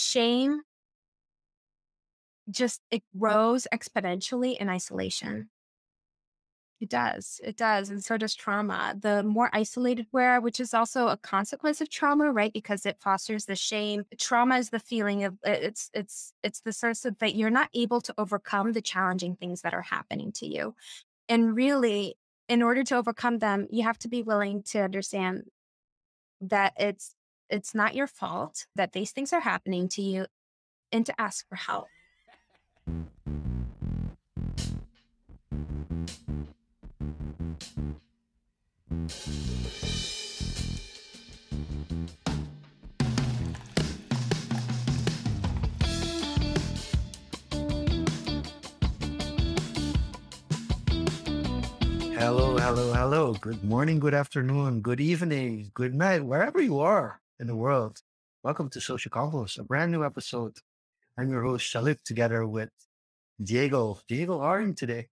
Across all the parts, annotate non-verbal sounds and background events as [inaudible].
shame just it grows exponentially in mm-hmm. isolation. It does. It does. And so does trauma. The more isolated we are, which is also a consequence of trauma, right? Because it fosters the shame. Trauma is the feeling of it's it's it's the sense of that you're not able to overcome the challenging things that are happening to you. And really, in order to overcome them, you have to be willing to understand that it's it's not your fault that these things are happening to you and to ask for help. Hello, hello, hello. Good morning, good afternoon, good evening, good night, wherever you are in the world. Welcome to Social Confoes, a brand new episode. I'm your host, Jean-Luc, together with Diego. Diego, how are you today?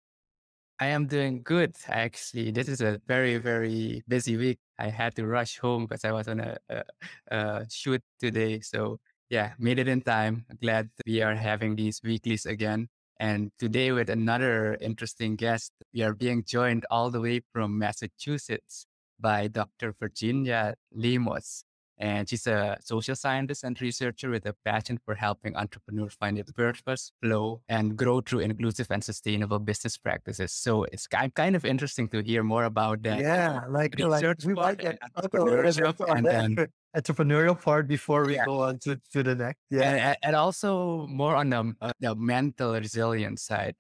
I am doing good, actually. This is a very, very busy week. I had to rush home because I was on a, a, a shoot today. So, yeah, made it in time. Glad we are having these weeklies again. And today, with another interesting guest, we are being joined all the way from Massachusetts by Dr. Virginia Lemos. And she's a social scientist and researcher with a passion for helping entrepreneurs find their purpose, flow, and grow through inclusive and sustainable business practices. So it's kind of interesting to hear more about that. Yeah, like, like we might get and then [laughs] entrepreneurial part before we yeah. go on to, to the next. Yeah. And, and also more on the, uh, the mental resilience side.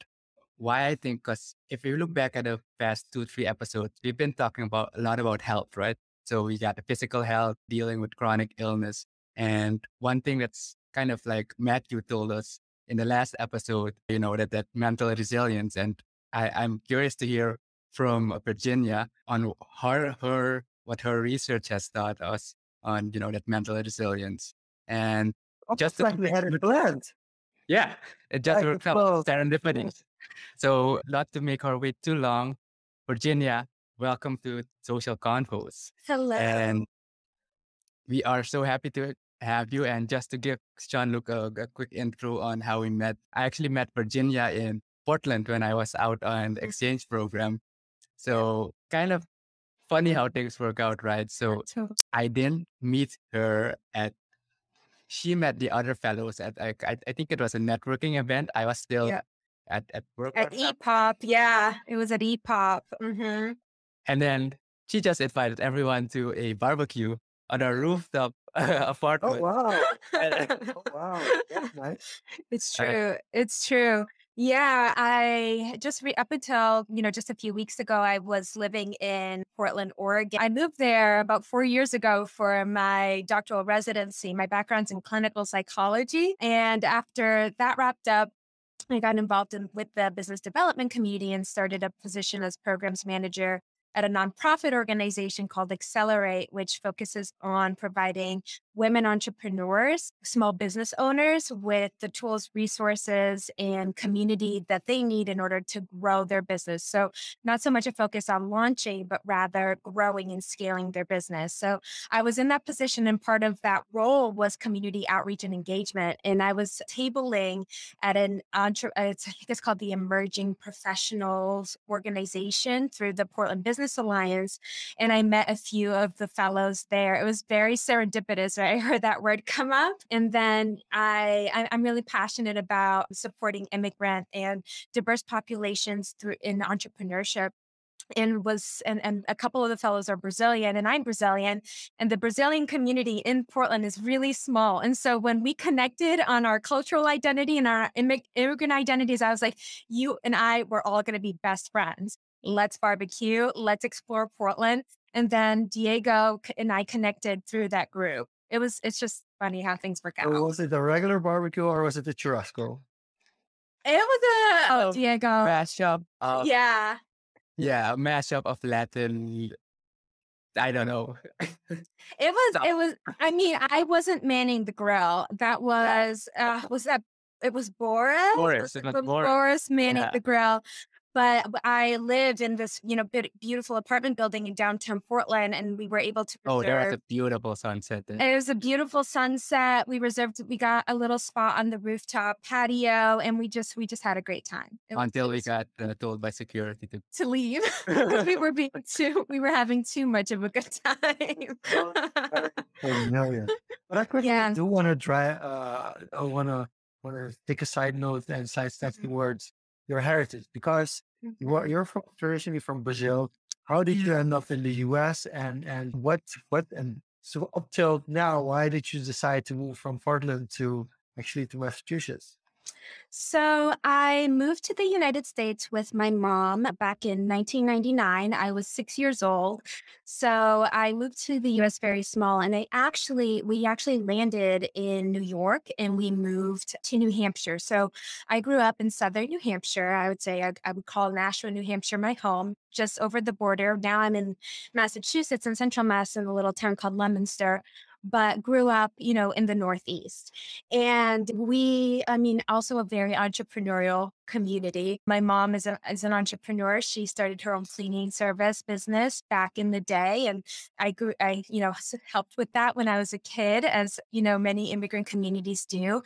Why I think, because if you look back at the past two, three episodes, we've been talking about a lot about health, right? So we got the physical health, dealing with chronic illness. And one thing that's kind of like Matthew told us in the last episode, you know, that, that mental resilience. And I, I'm curious to hear from uh, Virginia on her, her, what her research has taught us on, you know, that mental resilience. And oh, just like we had it [laughs] planned. Yeah, it just worked out serendipity. [laughs] So not to make our wait too long, Virginia, welcome to Social Confoes. Hello. And we are so happy to have you. And just to give Jean-Luc a, a, quick intro on how we met, I actually met Virginia in Portland when I was out on the mm. exchange program. So kind of funny how things work out, right? So I didn't meet her at. She met the other fellows at I, I think it was a networking event. I was still yeah. at at work at EPOP. Yeah, it was at EPOP. Mm-hmm. And then she just invited everyone to a barbecue on a rooftop uh, [laughs] apartment. [laughs] [laughs] Oh wow! oh wow! Yeah, nice. It's true. Uh, it's true. Yeah, I just re- up until you know just a few weeks ago, I was living in Portland, Oregon. I moved there about four years ago for my doctoral residency. My background's in clinical psychology, and after that wrapped up, I got involved in with the business development community and started a position as programs manager at a nonprofit organization called Accelerate, which focuses on providing women entrepreneurs, small business owners with the tools, resources, and community that they need in order to grow their business. So, not so much a focus on launching, but rather growing and scaling their business. So, I was in that position, and part of that role was community outreach and engagement. And I was tabling at an entre, uh, I think it's called the Emerging Professionals Organization through the Portland Business Alliance. And I met a few of the fellows there. It was very serendipitous, right? I heard that word come up. And then I, I'm really passionate about supporting immigrant and diverse populations through in entrepreneurship and was and, and a couple of the fellows are brazilian and i'm brazilian and the brazilian community in portland is really small and so when we connected on our cultural identity and our immigrant identities i was like you and i were all going to be best friends let's barbecue let's explore portland and then diego and i connected through that group it was it's just funny how things work out. was it the regular barbecue or was it the churrasco? It was a oh, Diego mashup. Of, yeah. Yeah, a mashup of Latin. I don't know. [laughs] it was. So. It was. I mean, I wasn't manning the grill. That was. Uh, was that? It was Boris. Boris. It was Boris. Boris manning yeah. the grill. But I lived in this, you know, beautiful apartment building in downtown Portland, and we were able to. Reserve, oh, there was a beautiful sunset. There. It was a beautiful sunset. We reserved. We got a little spot on the rooftop patio, and we just we just had a great time. It Until was, we got uh, told by security to to leave. [laughs] [laughs] Because we were being too. We were having too much of a good time. familiar. [laughs] But I quickly yeah. do want to try. Uh, I want to want to take a side note and sidestep mm-hmm. towards your heritage because you are, mm-hmm. you're from, originally from Brazil. How did you end up in the U.S. and and what what and so up till now, why did you decide to move from Portland to actually to Massachusetts? So I moved to the United States with my mom back in 1999. I was six years old. So I moved to the US very small. And I actually, we actually landed in New York and we moved to New Hampshire. So I grew up in southern New Hampshire. I would say I, I would call Nashua, New Hampshire my home, just over the border. Now I'm in Massachusetts in central Mass in a little town called Leominster but grew up, you know, in the Northeast. And we, I mean, also a very entrepreneurial community. My mom is, a, is an entrepreneur. She started her own cleaning service business back in the day. And I grew, I, you know, helped with that when I was a kid, as, you know, many immigrant communities do.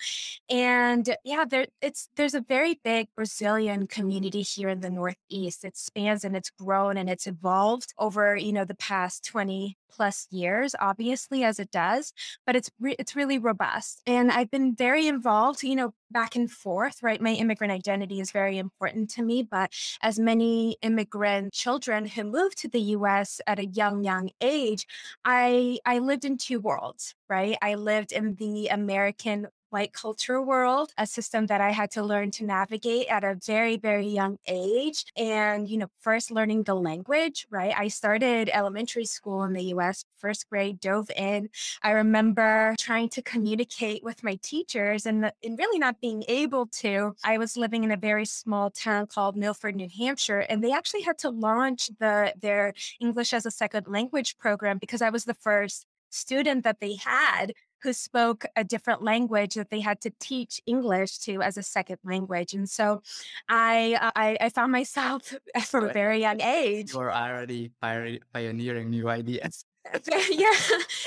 And yeah, there, it's, there's a very big Brazilian community here in the Northeast. It spans and it's grown and it's evolved over, you know, the past 20 plus years, obviously, as it does, but it's, re- it's really robust. And I've been very involved, you know, back and forth, right? My immigrant identity is very important to me. But as many immigrant children who moved to the US at a young, young age, I I lived in two worlds, right? I lived in the American white culture world, a system that I had to learn to navigate at a very, very young age. And, you know, first learning the language, right? I started elementary school in the US, first grade, dove in. I remember trying to communicate with my teachers and, and really not being able to. I was living in a very small town called Milford, New Hampshire, and they actually had to launch the their English as a second language program because I was the first student that they had who spoke a different language that they had to teach English to as a second language. And so I uh, I, I, found myself [laughs] from a very young age. You're already pioneering new ideas. Uh, [laughs] yeah.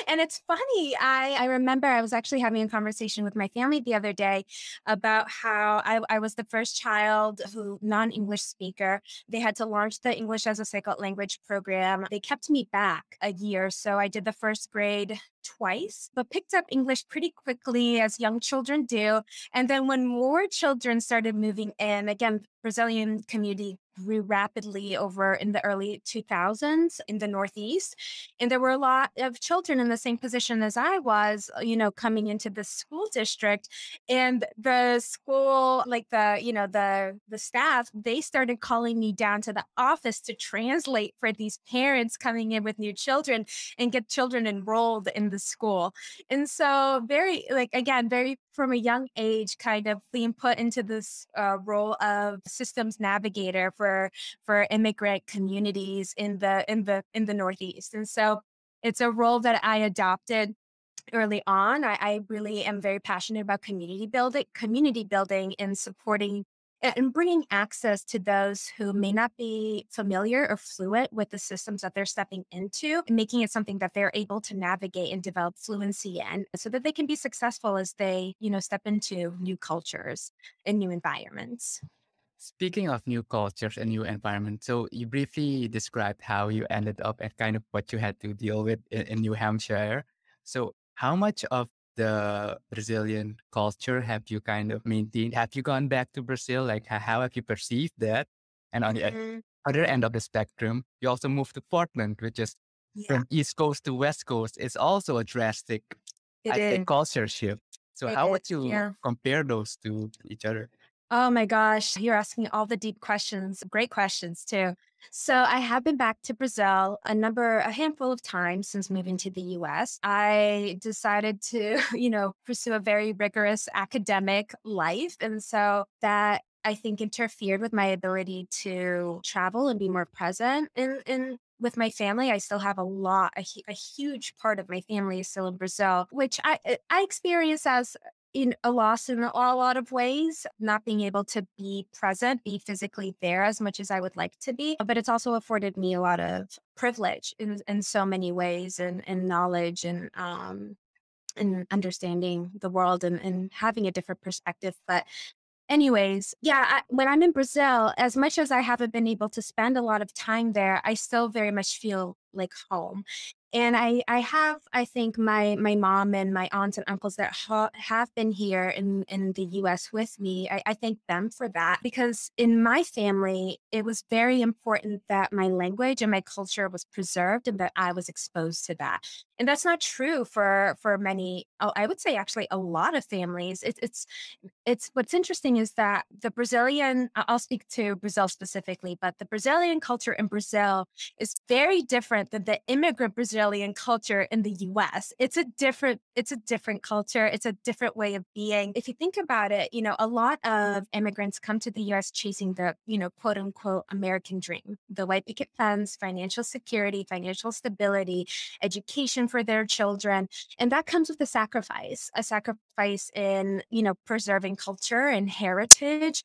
And it's funny. I, I remember I was actually having a conversation with my family the other day about how I, I was the first child who non English speaker. They had to launch the English as a second language program. They kept me back a year. So I did the first grade twice, but picked up English pretty quickly as young children do. And then when more children started moving in, again, Brazilian community grew rapidly over in the early 2000s in the Northeast. And there were a lot of children in the same position as I was, uh, you know, coming into the school district. And the school, like the, you know, the the staff, they started calling me down to the office to translate for these parents coming in with new children and get children enrolled in the school. And so very like again, very from a young age kind of being put into this uh, role of systems navigator for for immigrant communities in the in the in the Northeast. And so it's a role that I adopted early on. I, I really am very passionate about community building, community building and supporting and bringing access to those who may not be familiar or fluent with the systems that they're stepping into, making it something that they're able to navigate and develop fluency in so that they can be successful as they, you know, step into new cultures and new environments. Speaking of new cultures and new environments, so you briefly described how you ended up and kind of what you had to deal with in, in New Hampshire. So, how much of the Brazilian culture have you kind of maintained? Have you gone back to Brazil? Like, how have you perceived that? And on the mm-hmm. other end of the spectrum, you also moved to Portland, which is yeah. from East Coast to West Coast. It's also a drastic, it I think, culture shift. So, it how is. would you yeah. compare those to each other? Oh my gosh, you're asking all the deep questions. Great questions, too. So, I have been back to Brazil a number, a handful of times since moving to the US. I decided to, [laughs] you know, pursue a very rigorous academic life. And so that I think interfered with my ability to travel and be more present in, in with my family. I still have a lot, a, a huge part of my family is still in Brazil, which I eh, I experience as in a loss in a lot of ways, not being able to be present, be physically there as much as I would like to be. But it's also afforded me a lot of privilege in, in so many ways and, and knowledge and um and understanding the world and, and having a different perspective. But anyways, yeah, I, when I'm in Brazil, as much as I haven't been able to spend a lot of time there, I still very much feel like home and I I have I think my my mom and my aunts and uncles that ha- have been here in in the U.S. with me. I, I thank them for that because in my family it was very important that my language and my culture was preserved and that I was exposed to that. And that's not true for for many. Oh, I would say actually a lot of families. It, it's it's what's interesting is that the Brazilian. I'll speak to Brazil specifically, but the Brazilian culture in Brazil is very different than the immigrant Brazil Brazilian culture in the US. It's a different it's a different culture. It's a different way of being. If you think about it, you know, a lot of immigrants come to the US chasing the, you know, quote unquote American dream. The white picket fence, financial security, financial stability, education for their children, and that comes with a sacrifice. A sacrifice in, you know, preserving culture and heritage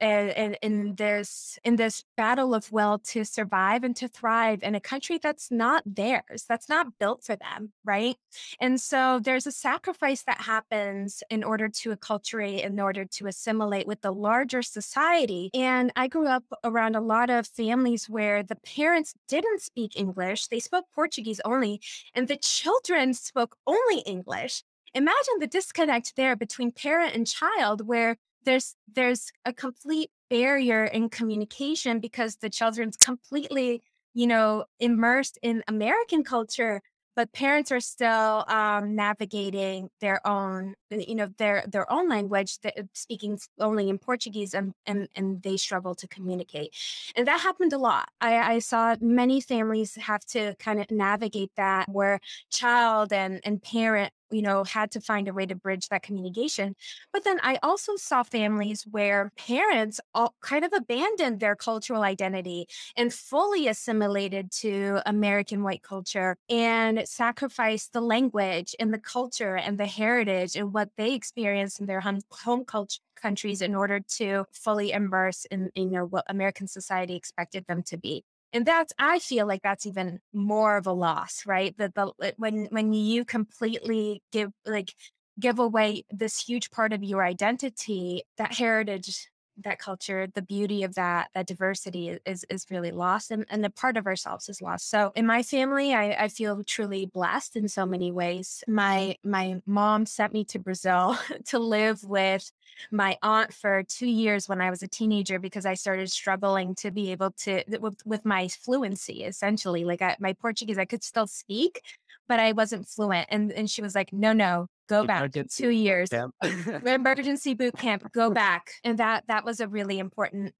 and in this in this battle of will to survive and to thrive in a country that's not theirs that's not built for them, right? And so there's a sacrifice that happens in order to acculturate, in order to assimilate with the larger society. And I grew up around a lot of families where the parents didn't speak English, they spoke Portuguese only, and the children spoke only English. Imagine the disconnect there between parent and child where there's there's a complete barrier in communication because the children's completely you know, immersed in American culture, but parents are still um, navigating their own, you know, their their own language, speaking only in Portuguese, and, and and they struggle to communicate, and that happened a lot. I, I saw many families have to kind of navigate that, where child and and parent you know, had to find a way to bridge that communication. But then I also saw families where parents all kind of abandoned their cultural identity and fully assimilated to American white culture and sacrificed the language and the culture and the heritage and what they experienced in their home, home culture countries in order to fully immerse in, in you know what American society expected them to be and that's i feel like that's even more of a loss right? That the when when you completely give like give away this huge part of your identity that heritage that culture the beauty of that that diversity is is really lost and, and the part of ourselves is lost. So in my family I, I feel truly blessed in so many ways. My my mom sent me to brazil [laughs] to live with my aunt for two years when i was a teenager because i started struggling to be able to with, with my fluency essentially. Like I, my portuguese i could still speak but i wasn't fluent and and she was like no no go back two years. [laughs] emergency boot camp. Go back. And that that was a really important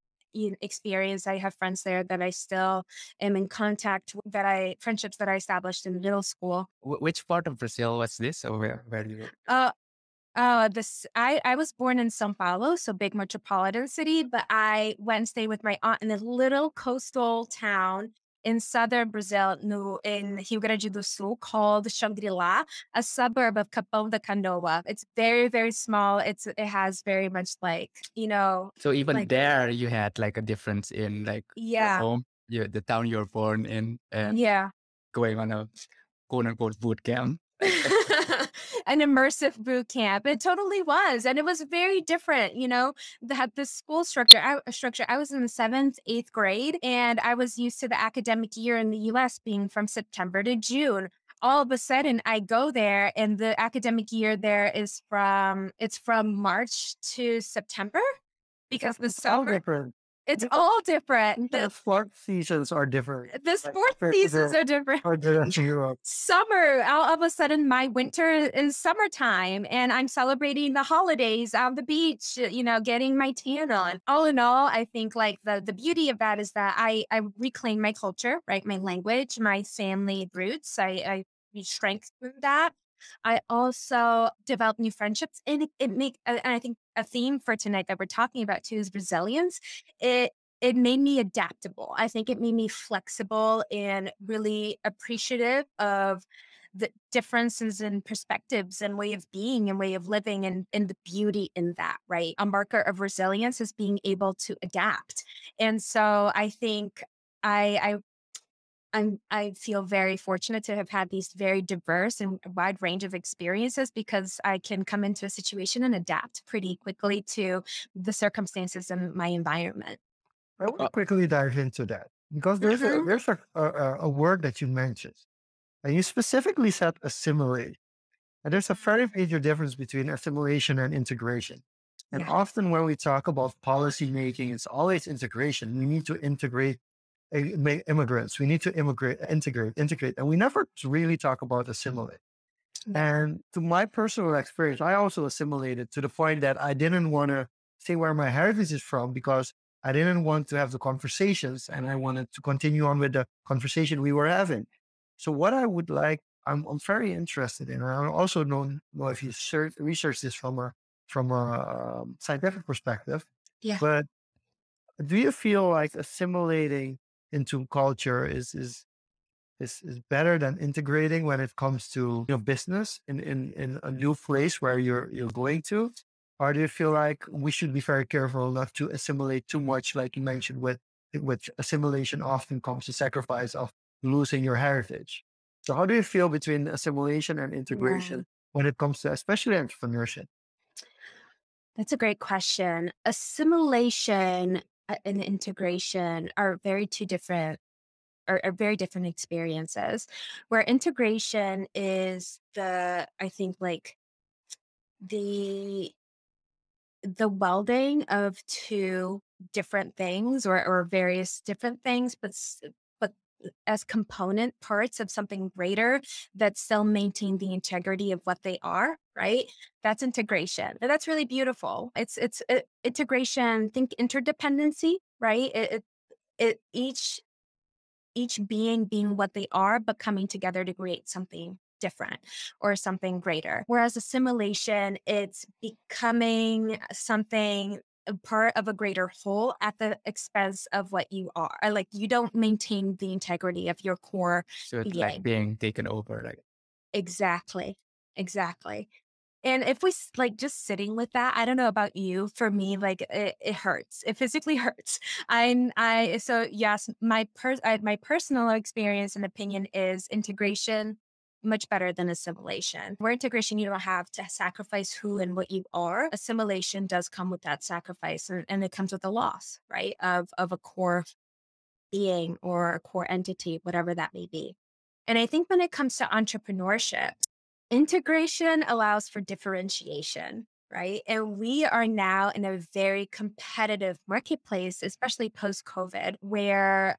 experience. I have friends there that i still am in contact with, that i friendships that i established in middle school. Which part of brazil was this or where, where you uh uh, this I I was born in São Paulo, so big metropolitan city, but I went and stayed with my aunt in a little coastal town in southern Brazil, no, in Rio Grande do Sul, called Xangri-Lá, a suburb of Capão da Canoa. It's very, very small. It's it has very much like you know. So even like, there, you had like a difference in like yeah, home, you, the town you were born in, and yeah, going on a quote unquote boot camp. [laughs] an immersive boot camp. It totally was, and it was very different. You know, that the school structure. I, uh, structure. I was in the seventh, eighth grade, and I was used to the academic year in the U.S. being from September to June. All of a sudden, I go there, and the academic year there is from it's from March to September because the summer. Different. It's all different. The, the sports seasons are different. The sports like, seasons are different. Summer, all of a sudden, my winter is summertime, and I'm celebrating the holidays on the beach. You know, getting my tan on. All in all, I think like the the beauty of that is that I I reclaim my culture, right, my language, my family roots. I I strengthen that. I also develop new friendships, and it, it make. And I think a theme for tonight that we're talking about too is resilience. It it made me adaptable. I think it made me flexible and really appreciative of the differences in perspectives and way of being and way of living and, and the beauty in that, right? A marker of resilience is being able to adapt. And so I think I, I I'm, I feel very fortunate to have had these very diverse and wide range of experiences because I can come into a situation and adapt pretty quickly to the circumstances and my environment. I want to quickly dive into that because there's a Mhm. there's a, a, a word that you mentioned, and you specifically said assimilate. And there's a very major difference between assimilation and integration. And Yeah. often when we talk about policy making, it's always integration. We need to integrate ma- immigrants. We need to immigrate, integrate, integrate, and we never really talk about assimilate. And to my personal experience, I also assimilated to the point that I didn't want to say where my heritage is from because I didn't want to have the conversations and I wanted to continue on with the conversation we were having. So, what I would like, I'm, I'm very interested in, and I also don't know if you search, research this from a from a um, scientific perspective, Yeah. but do you feel like assimilating into culture is is is is better than integrating when it comes to you know business in in in a new place where you're you're going to or do you feel like we should be very careful not to assimilate too much like you mentioned with with assimilation often comes the sacrifice of losing your heritage so how do you feel between assimilation and Yeah. integration when it comes to especially entrepreneurship That's a great question. Assimilation Uh, and integration are very two different are, are very different experiences. Where integration is the I think like the the welding of two different things or or various different things, but as component parts of something greater that still maintain the integrity of what they are, right? That's integration. And that's really beautiful. It's it's uh, integration, think interdependency, right? It, it it each each being being what they are, but coming together to create something different or something greater. Whereas assimilation, it's becoming something part of a greater whole at the expense of what you are. Uh, Like you don't maintain the integrity of your core So it's like being. being taken over. Like Exactly. Exactly. And if we like just sitting with that, I don't know about you. For me, like it, it hurts. It physically [laughs] hurts. I'm. I, so yes, my per, I, my personal experience and opinion is integration much better than assimilation. Where integration, you don't have to sacrifice who and what you are. Assimilation does come with that sacrifice, and, and it comes with a loss, right? Of of a core being or a core entity, whatever that may be. And I think when it comes to entrepreneurship, integration allows for differentiation, right? And we are now in a very competitive marketplace, especially post COVID, where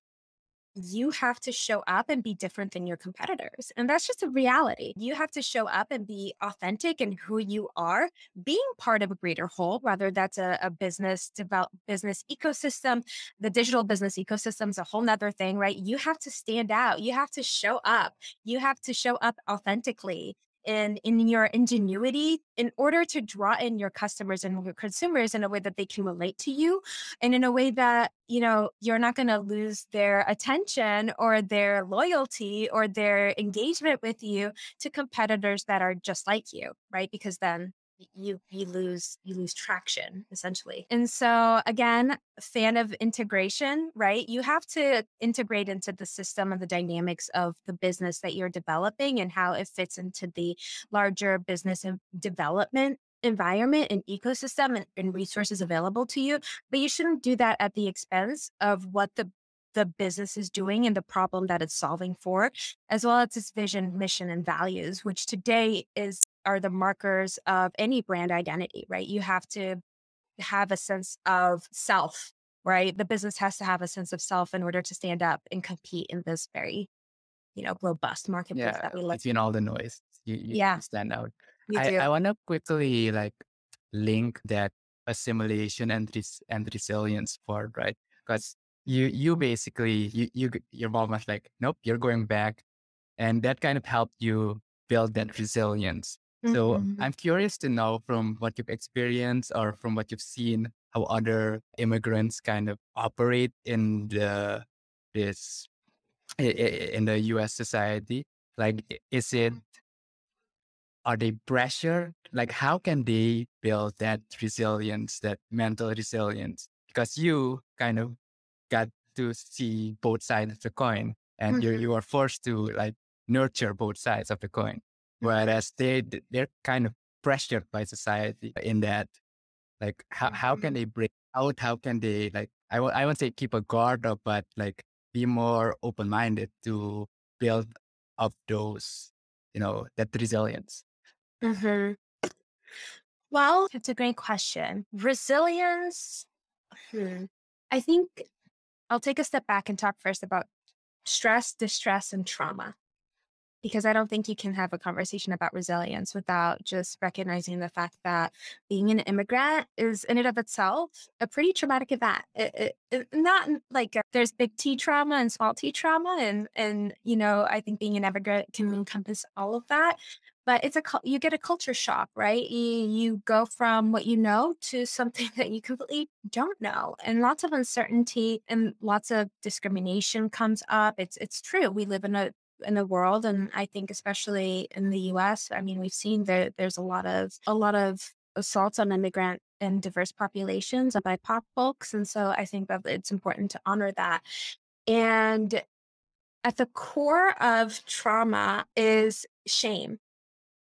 you have to show up and be different than your competitors. And that's just a reality. You have to show up and be authentic in who you are, being part of a greater whole, whether that's a, a business develop business ecosystem, the digital business ecosystem is a whole nother thing, right? You have to stand out. You have to show up. You have to show up authentically in in your ingenuity in order to draw in your customers and your consumers in a way that they can relate to you and in a way that you know you're not going to lose their attention or their loyalty or their engagement with you to competitors that are just like you right? Because then you you lose you lose traction essentially. And so again fan of integration right? You have to integrate into the system and the dynamics of the business that you're developing and how it fits into the larger business and development environment and ecosystem and, and resources available to you. But you shouldn't do that at the expense of what the the business is doing and the problem that it's solving for as well as its vision mission and values which today is are the markers of any brand identity right you have to have a sense of self right the business has to have a sense of self in order to stand up and compete in this very you know robust marketplace yeah, that we live between all the noise, you, you yeah stand out. you I, I want to quickly like link that assimilation and res- and resilience part, right? Because you you basically you you your mom was like, nope, you're going back, and that kind of helped you build that resilience. So Mhm. I'm curious to know from what you've experienced or from what you've seen how other immigrants kind of operate in the this in the U.S. society. Like, is it are they pressure? Like, how can they build that resilience, that mental resilience? Because you kind of got to see both sides of the coin and mm-hmm. you you are forced to like nurture both sides of the coin. Whereas [laughs] they, they're kind of pressured by society in that, like, how, how can mm-hmm. they break out? How can they like, I w- I won't say keep a guard up, but like be more open minded to build up those, you know, that resilience? Mm-hmm. Well, it's a great question. Resilience. Hmm. I think I'll take a step back and talk first about stress, distress, and trauma because I don't think you can have a conversation about resilience without just recognizing the fact that being an immigrant is in and of itself a pretty traumatic event. It, it, it, not like uh, there's big T trauma and small T trauma, and and you know I think being an immigrant can encompass all of that. But it's a you get a culture shock, right? You, you go from what you know to something [laughs] that you completely don't know, and lots of uncertainty and lots of discrimination comes up. It's it's true. We live in a in the world and mm-hmm. i think especially in the us i mean we've seen that there's a lot of a lot of assaults on immigrant and diverse populations by pop folks and so i think that it's important to honor that and at the core of trauma is shame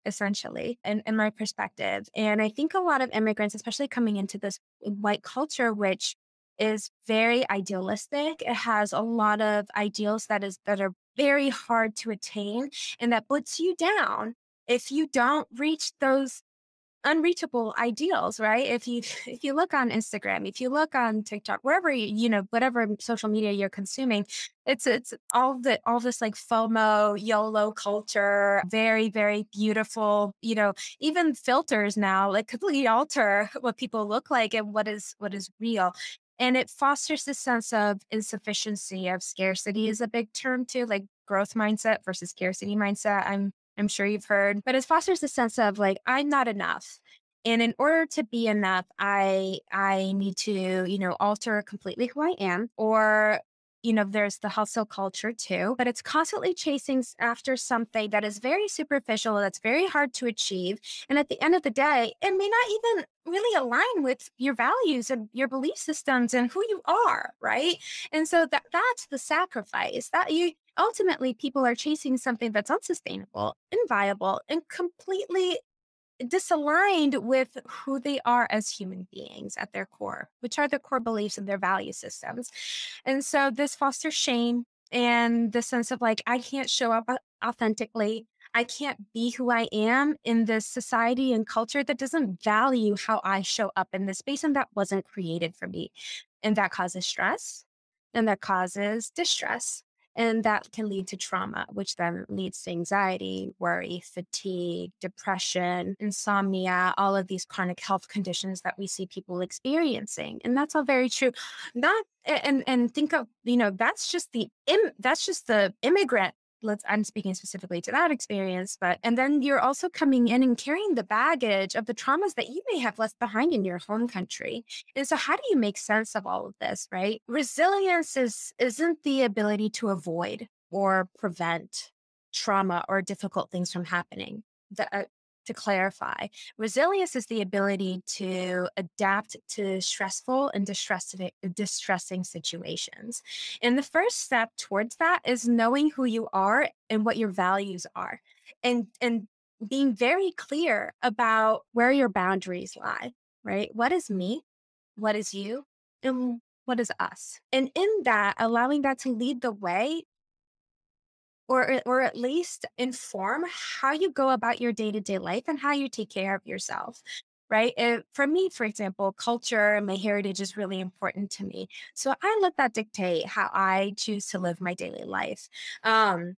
essentially in, in my perspective and i think a lot of immigrants especially coming into this white culture which is very idealistic. It has a lot of ideals that is that are very hard to attain and that puts you down if you don't reach those unreachable ideals right? If you [laughs] if you look on instagram if you look on tiktok wherever you, you know whatever social media you're consuming it's it's all the all this like fomo yolo culture very very beautiful you know even filters now like [laughs] completely alter what people look like and what is what is real and it fosters this sense of insufficiency of scarcity is a big term too like growth mindset versus scarcity mindset i'm i'm sure you've heard but it fosters the sense of like i'm not enough and in order to be enough i i need to you know alter completely who i am or you know, there's the hustle culture too, but it's constantly chasing after something that is very superficial, that's very hard to achieve. And at the end of the day, it may not even really align with your values and your belief systems and who you are, right? And so that that's the sacrifice that you ultimately people are chasing something that's unsustainable, inviable, and completely disaligned with who they are as human beings at their core, which are their core beliefs and their value systems. And so this fosters shame and the sense of like, I can't show up authentically. I can't be who I am in this society and culture that doesn't value how I show up in this space and that wasn't created for me. And that causes stress and that causes distress. And that can lead to trauma, which then leads to anxiety, worry, fatigue, depression, insomnia, all of these chronic health conditions that we see people experiencing. And that's all very true. Not and and think of, you know, that's just the Im, that's just the immigrant let's i'm speaking specifically to that experience but and then you're also coming in and carrying the baggage of the traumas that you may have left behind in your home country and so how do you make sense of all of this right? Resilience is isn't the ability to avoid or prevent trauma or difficult things from happening. The, uh, to clarify, resilience is the ability to adapt to stressful and distressing, distressing situations. And the first step towards that is knowing who you are and what your values are, and and being very clear about where your boundaries lie. Right? What is me? What is you? And what is us? And in that, allowing that to lead the way or or at least inform how you go about your day-to-day life and how you take care of yourself right? It, for me for example culture and my heritage is really important to me. So i let that dictate how i choose to live my daily life. Um,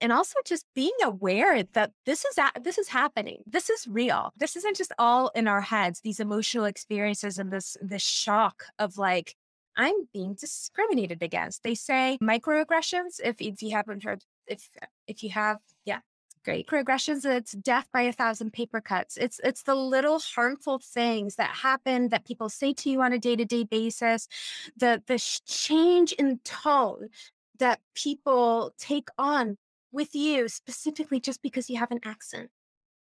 and also just being aware that this is a- this is happening. This is real. This isn't just all in our heads these emotional experiences and this this shock of like I'm being discriminated against. They say microaggressions, if, if you haven't heard if uh, if you have, yeah, great. Progressions, it's death by a thousand paper cuts. It's it's the little harmful things that happen that people say to you on a day-to-day basis, the the change in tone that people take on with you specifically just because you have an accent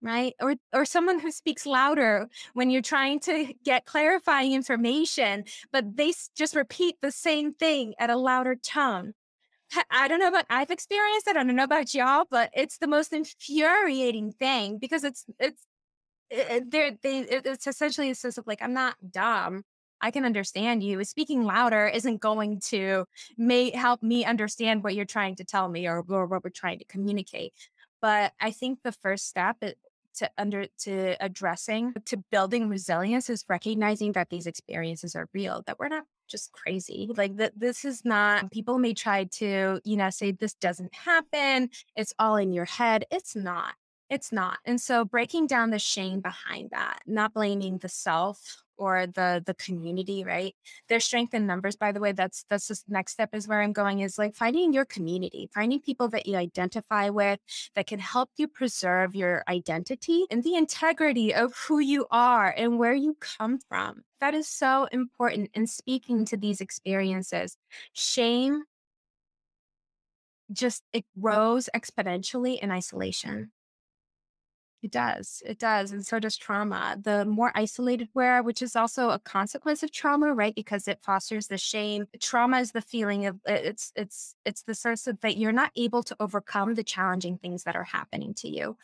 right? Or or someone who speaks louder when you're trying to get clarifying information, but they just repeat the same thing at a louder tone. I don't know about I've experienced it. I don't know about y'all, but it's the most infuriating thing because it's it's it, they're, they it's essentially a sense of like I'm not dumb. I can understand you. Speaking louder isn't going to may help me understand what you're trying to tell me or, or what we're trying to communicate. But I think the first step eh, to under to addressing to building resilience is recognizing that these experiences are real that we're not just crazy like that this is not mm. people may try to you know say this doesn't happen. It's all in your head. It's not it's not and so breaking down the shame behind that not blaming the self or the the community right? There's strength in numbers by the way that's that's the next step is where i'm going is like finding your community finding people that you identify with that can help you preserve your identity and the integrity of who you are and where you come from. That is so important in speaking to these experiences. Shame just it grows exponentially in isolation it does. It does. And so does trauma. The more isolated we are, which is also a consequence of trauma, right? Because it fosters the shame. Trauma is the feeling of it's it's it's the sense of that you're not able to overcome the challenging things that are happening to you.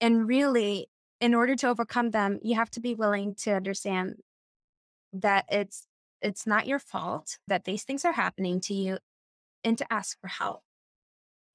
And really, in order to overcome them, you have to be willing to understand that it's it's not your fault that these things are happening to you and to ask for help.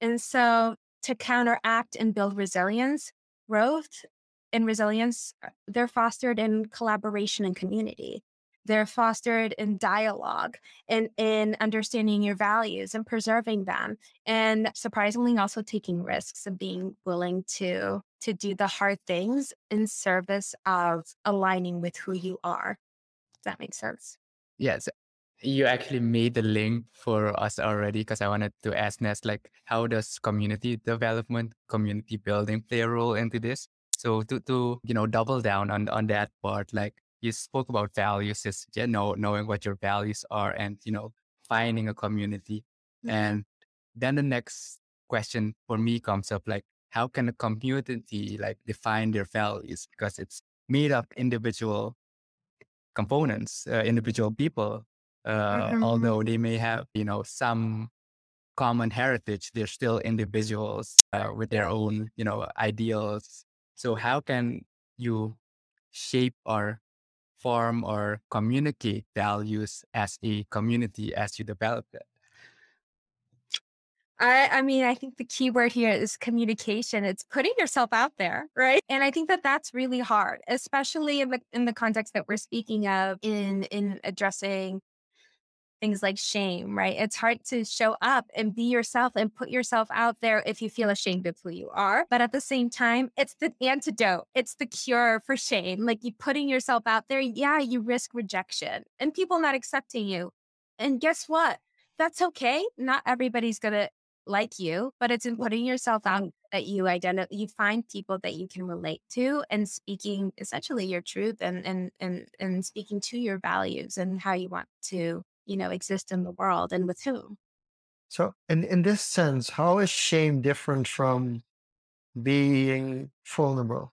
And so to counteract and build resilience, growth and resilience, uh, they're fostered in collaboration and community. They're fostered in dialogue and in understanding your values and preserving them. And surprisingly, also taking risks and being willing to to do the hard things in service of aligning with who you are. Does that make sense? Yes. You actually made the link for us already because I wanted to ask Ness, like, how does community development, community building play a role into this? So to to you know double down on on that part, like you spoke about values, is you know knowing what your values are and you know finding a community, mm-hmm. and then the next question for me comes up like how can a community like define their values because it's made up individual components, uh, individual people uh, mm-hmm. although they may have you know some common heritage they're still individuals uh, with their own you know ideals so how can you shape or form or communicate values as a community as you develop it I, I mean, I think the key word here is communication. It's putting yourself out there, right? And I think that that's really hard, especially in the in the context that we're speaking of in in addressing things like shame, right? It's hard to show up and be yourself and put yourself out there if you feel ashamed of who you are. But at the same time, it's the antidote, it's the cure for shame. Like you putting yourself out there, yeah, you risk rejection and people not accepting you. And guess what? That's okay. Not everybody's going to like you, but it's in putting yourself out mm-hmm. that you identify, you find people that you can relate to and speaking essentially your truth and, and, and, and speaking to your values and how you want to you know, exist in the world and with whom. So, in, in this sense, how is shame different from being vulnerable?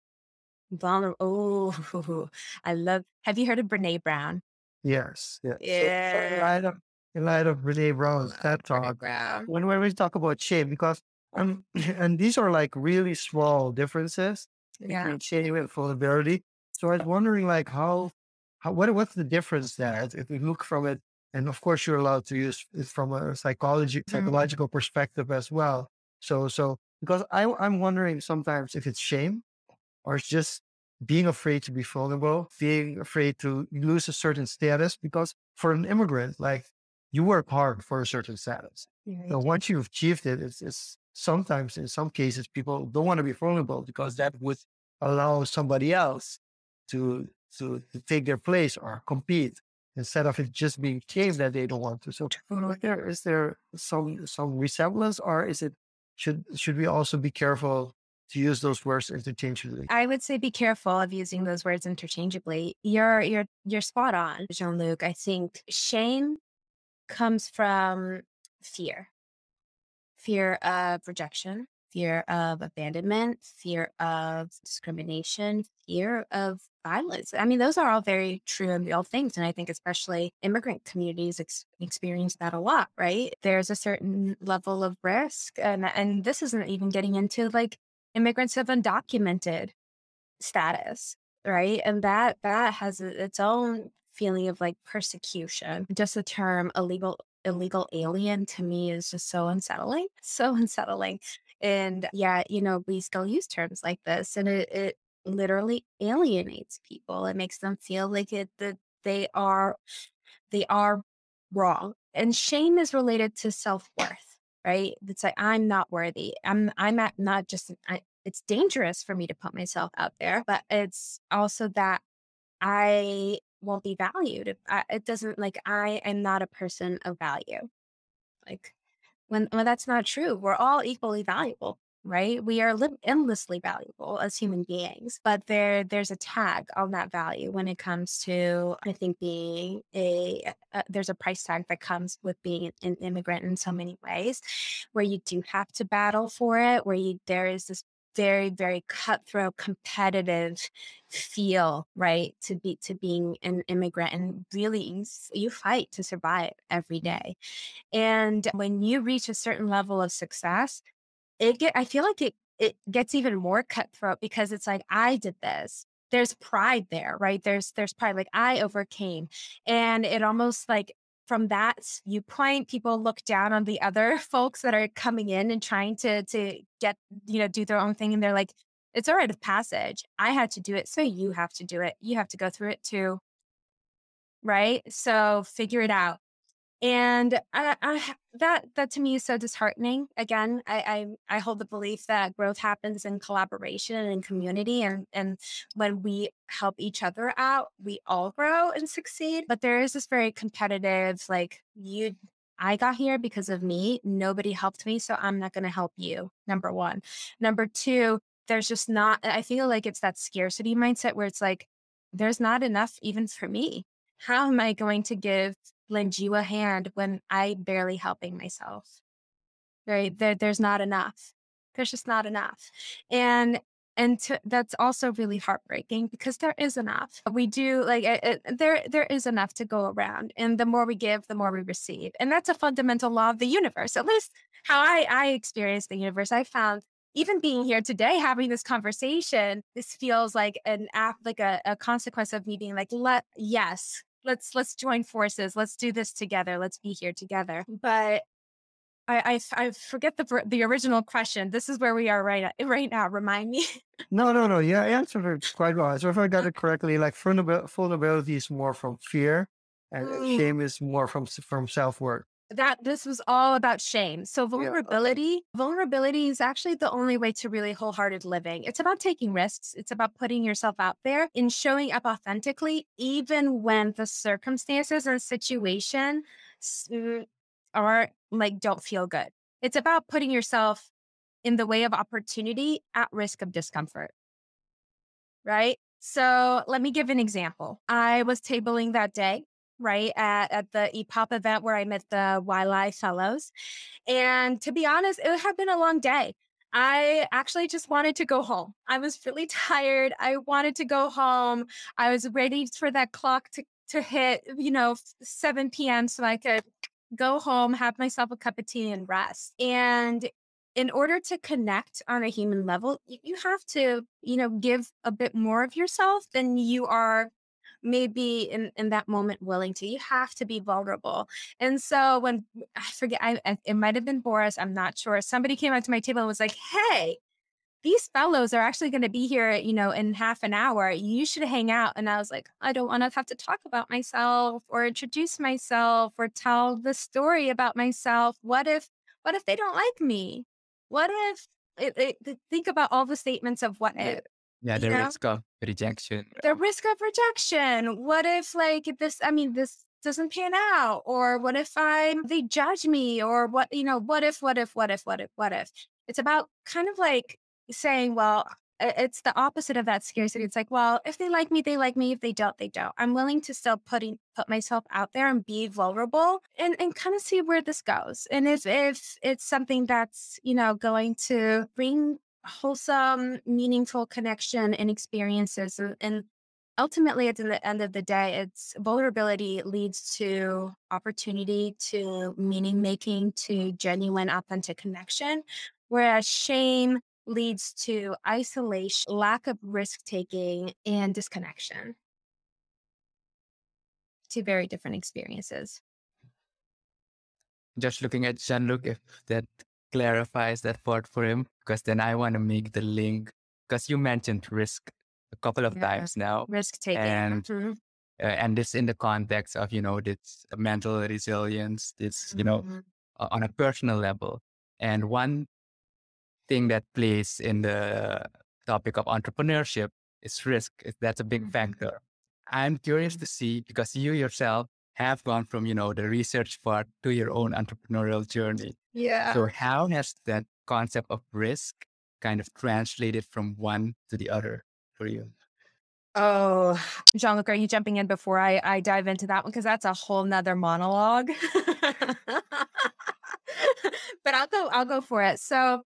Vulnerable. Oh, [laughs] I love. Have you heard of Brene Brown? Yes. Yes. Yeah. So, in light of in light of Brene Brown's TED talk, when when we talk about shame, because um, [clears throat] and these are like really small differences yeah. between shame and vulnerability. So I was wondering, like, how, how what what's the difference there? If we look from it and of course you're allowed to use it from a psychology mm-hmm. psychological mm. perspective as well so so because I, i'm wondering sometimes if it's shame or it's just being afraid to be vulnerable being afraid to lose a certain status because for an immigrant like you work hard for a certain status yeah, so once you've achieved it it's, it's sometimes in some cases people don't want to be vulnerable because that would allow somebody else to to, to take their place or compete instead of it just being changed that they don't want to. So there is there some some resemblance or is it should should we also be careful to use those words interchangeably? I would say be careful of using those words interchangeably. You're you're you're spot on, Jean Luc. I think shame comes from fear. Fear of rejection, fear of abandonment, fear of discrimination, fear of violence. I mean, those are all very true and real things. And I think, especially immigrant communities ex- experience that a lot, right? There's a certain level of risk. And, and this isn't even getting into like immigrants have undocumented status, right? And that that has its own feeling of like persecution. Just the term illegal illegal alien to me is just so unsettling, [laughs] so unsettling. And yeah, you know, we still use terms like this, and it, it literally alienates people. It makes them feel like it that they are they are wrong. And shame is related to self worth, right? It's like I'm not worthy. I'm I'm at not just I, it's dangerous for me to put myself out there, but it's also that I won't be valued. It doesn't like I am not a person of value. Like when when that's not true, we're all equally valuable, right? We are li- endlessly valuable as human beings, but there there's a tag on that value when it comes to I think being a, a there's a price tag that comes with being an immigrant in so many ways, where you do have to battle for it, where you there is this very very cutthroat competitive feel right to be to being an immigrant and really you fight to survive every mm. day. And when you reach a certain level of success it get i feel like it it gets even more cutthroat because it's like i did this. There's pride there right? There's there's pride like i overcame. And it almost like from that viewpoint, people look down on the other [laughs] folks that are coming in and trying to to get you know do their own thing, and they're like, "It's a rite of passage. I had to do it, so you have to do it. You have to go through it too." Right? So figure it out and I, I, that that to me is so disheartening. Again, I, I, I hold the belief that growth happens in collaboration and in community, and and when we help each other out, we all grow and succeed. But there is this very competitive, like you. I got here because of me. Nobody helped me, so I'm not going to help you. Number one. Number two, there's just not. I feel like it's that scarcity mindset where it's like, there's not enough even for me. How am I going to give lend you a hand when I'm barely helping myself. Right? There, there's not enough. There's just not enough. And and to, that's also really heartbreaking because there is enough. We do like it, it, there there is enough to go around, and the more we give, the more we receive, and that's a fundamental law of the universe. At least how I I experience the universe. I found even being here today having this conversation this feels like an app like a, a consequence of me being like let yes let's let's join forces let's do this together let's be here together but I, I, I forget the the original question. This is where we are right [laughs] right now. Remind me. No, no, no. [laughs] Yeah, I answered it quite well. So if I got it correctly, like vulnerability is more from fear, and mm. shame is more from from self worth that this was all about shame. So vulnerability, yeah, okay. vulnerability is actually the only way to really wholehearted living. It's about taking risks. It's about putting yourself out there and showing up authentically, even when the circumstances and situation mm, are like don't feel good. It's about putting yourself in the way of opportunity at risk of discomfort. Right? So let me give an example. I was tabling that day right at, at the EPOP event where I met the YLI fellows. And to be honest, it had been a long day. I actually just wanted to go home. I was really [laughs] tired. I wanted to go home. I was ready for that clock to, to hit, you know, 7 p.m. so I could go home, have myself a cup of tea and rest. And in order to connect on a human level, you have to, you know, give a bit more of yourself than you are maybe in, in that moment willing to. You have to be vulnerable. And so when [sighs] I forget, I, it might have been Boris, I'm not sure. Somebody came up to my table and was like, hey, these fellows are actually going to be here, you know, in half an hour. You should hang out. And I was like, I don't want to have to talk about myself or introduce myself or tell the story about myself. What if, what if they don't like me? What if, it, it, think about all the statements of what if. Yeah, the risk of rejection. The risk of rejection. What if like this, I mean, this doesn't pan out? Or what if I'm, they judge me? Or what, you know, what if, what if, what if, what if, what if? It's about kind of like saying, well, it's the opposite of that scarcity. It's like, well, if they like me, they like me. If they don't, they don't. I'm willing to still putting put myself out there and be vulnerable and, and kind of see where this goes. And if if it's something that's, you know, going to bring wholesome, meaningful connection and experiences and, and ultimately at the end of the day it's vulnerability leads to opportunity to meaning making to genuine authentic connection whereas shame leads to isolation, lack of risk taking, and disconnection. Two very different experiences. Just looking at Jean-Luc, if that clarifies that part for him, because then I want to make the link, because you mentioned risk a couple of yeah. times now. Risk taking. And, mm-hmm. uh, and this in the context of, you know, this mental resilience, this, you know, mm-hmm. on a personal level. And one thing that plays in the topic of entrepreneurship is risk. That's a big mm-hmm. factor. I'm curious to see because you yourself have gone from, you know, the research part to your own entrepreneurial journey. Yeah. So how has that concept of risk kind of translated from one to the other for you? Oh, Jean-Luc, are you jumping in before I, I dive into that one? Because that's a whole nother monologue. [laughs] but I'll go, I'll go for it. So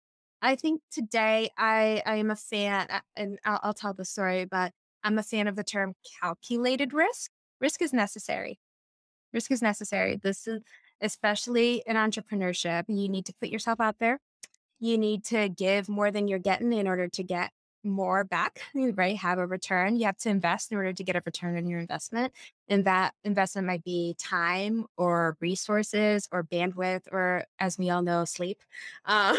I think today I I am a fan, uh, and I'll, I'll tell the story, but I'm a fan of the term calculated risk. Risk is necessary. Risk is necessary. This is especially in entrepreneurship. You need to put yourself out there. You need to give more than you're getting in order to get more back, right? Have a return. You have to invest in order to get a return on your investment. And that investment might be time or resources or bandwidth or, as we all know, sleep. Uh,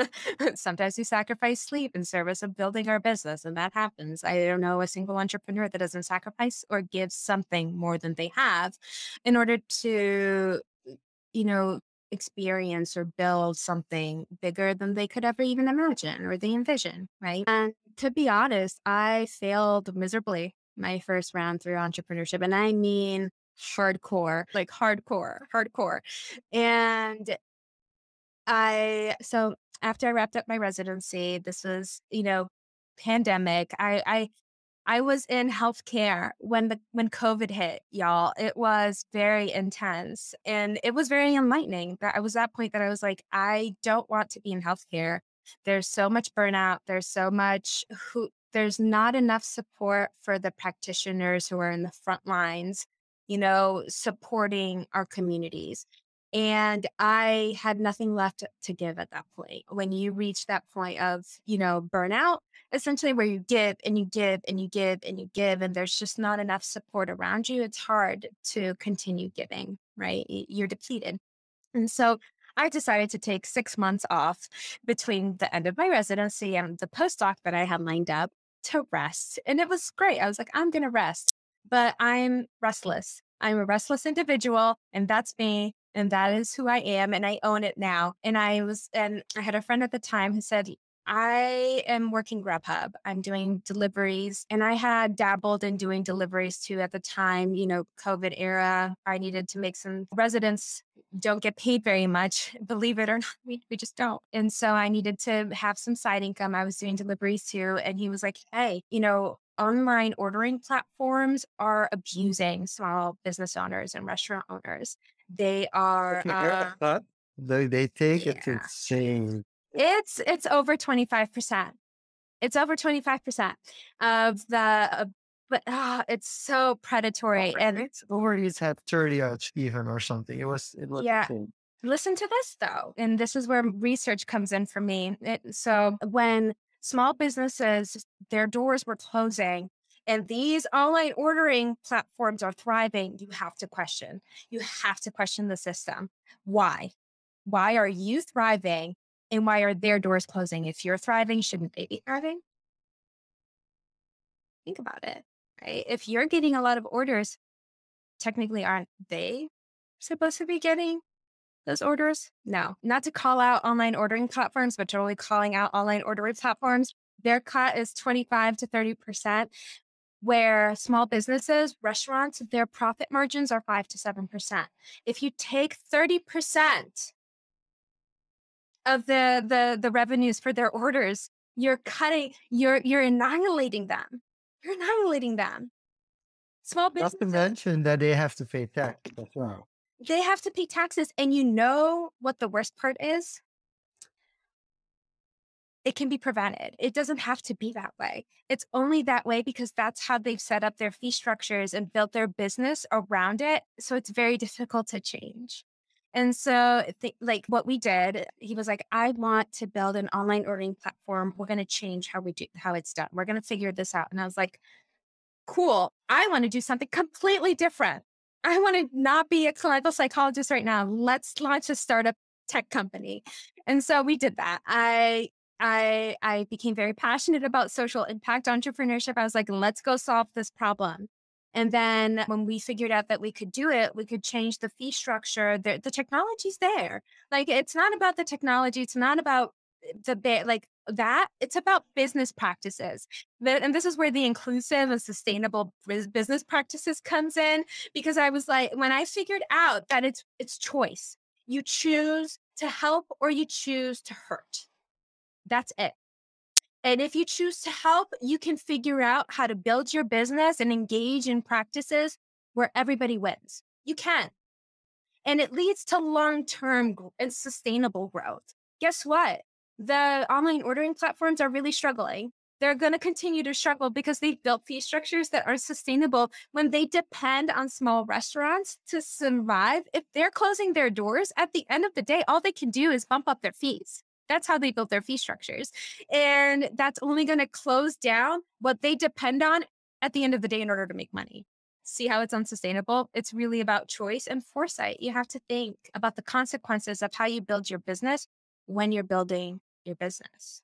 [laughs] sometimes we sacrifice sleep in service of building our business, and that happens. I don't know a single entrepreneur that doesn't sacrifice or give something more than they have in order to, you know, experience or build something bigger than they could ever even imagine or they envision, right? And to be honest, I failed miserably my first round through entrepreneurship. And I mean hardcore, like hardcore, hardcore. And I, so after I wrapped up my residency, this was, you know, pandemic. I, I, I was in healthcare when the when COVID hit, y'all. It was very intense and it was very enlightening. That I was that point that I was like, I don't want to be in healthcare. There's so much burnout. There's so much who there's not enough support for the practitioners who are in the front lines, you know, supporting our communities. And I had nothing left to give at that point. When you reach that point of, you know, burnout, essentially where you give and you give and you give and you give, and there's just not enough support around you, it's hard to continue giving, right? You're depleted. And so I decided to take six months off between the end of my residency and the postdoc that I had lined up to rest. And it was great. I was like, I'm going to rest, but I'm restless. I'm a restless individual, and that's me. And that is who I am. And I own it now. And I was, and I had a friend at the time who said, I am working Grubhub. I'm doing deliveries and I had dabbled in doing deliveries too at the time, you know, COVID era. I needed to make some residents don't get paid very much, [laughs] believe it or not. We, we just don't. And so I needed to have some side income. I was doing deliveries too. And he was like, hey, you know, online ordering platforms are abusing small business owners and restaurant owners. They are. Uh, they, they take yeah. it insane. It's it's over 25%. It's over 25% of the but ah, it's so predatory and it's already had 30 even or something. It was it was yeah. Listen to this though, and this is where research comes in for me. It, so when small businesses their doors were closing and these online ordering platforms are thriving, you have to question. You have to question the system. Why? Why are you thriving and why are their doors closing? If you're thriving, shouldn't they be thriving? Think about it right? If you're getting a lot of orders, technically aren't they supposed to be getting those orders? No, not to call out online ordering platforms, but totally calling out online ordering platforms. Their cut is 25 to 30%, where small businesses, restaurants, their profit margins are 5 to 7%. If you take 30% of the, the, the revenues for their orders, You're cutting, you're you're annihilating them. You're annihilating them. Small businesses. Not to mention that they have to pay tax as well. they have to pay taxes. And you know what the worst part is? It can be prevented. It doesn't have to be that way. It's only that way because that's how they've set up their fee structures and built their business around it. So it's very difficult to change. And so, th- like what we did, he was like, "I want to build an online ordering platform. We're going to change how we do how it's done. We're going to figure this out." And I was like, "Cool. I want to do something completely different. I want to not be a clinical psychologist right now. Let's launch a startup tech company." And so we did that. I I I became very passionate about social impact entrepreneurship. I was like, "Let's go solve this problem." And then when we figured out that we could do it, we could change the fee structure. The, the technology's there. Like it's not about the technology. It's not about eh, the bit like that. It's about business practices. And this is where the inclusive and sustainable business practices comes in. Because I was like, when I figured out that it's it's choice. You choose to help or you choose to hurt. That's it. And if you choose to help, you can figure out how to build your business and engage in practices where everybody wins. You can. And it leads to long term and sustainable growth. Guess what? The online ordering platforms are really struggling. They're going to continue to struggle because they've built fee structures that aren't sustainable when they depend on small restaurants to survive. If they're closing their doors, at the end of the day, all they can do is bump up their fees. That's how they built their fee structures. And that's only going to close down what they depend on at the end of the day in order to make money. See how it's unsustainable? It's really about choice and foresight. You have to think about the consequences of how you build your business when you're building your business.